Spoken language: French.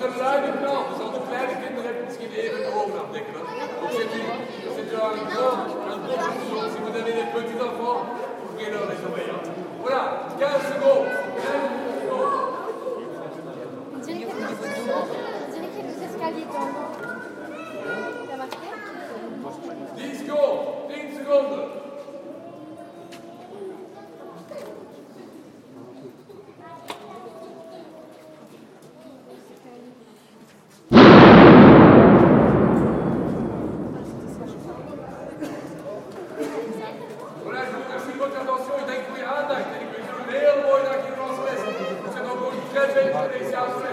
zit een luide knal. Dus al de kleine kinderen Thank you.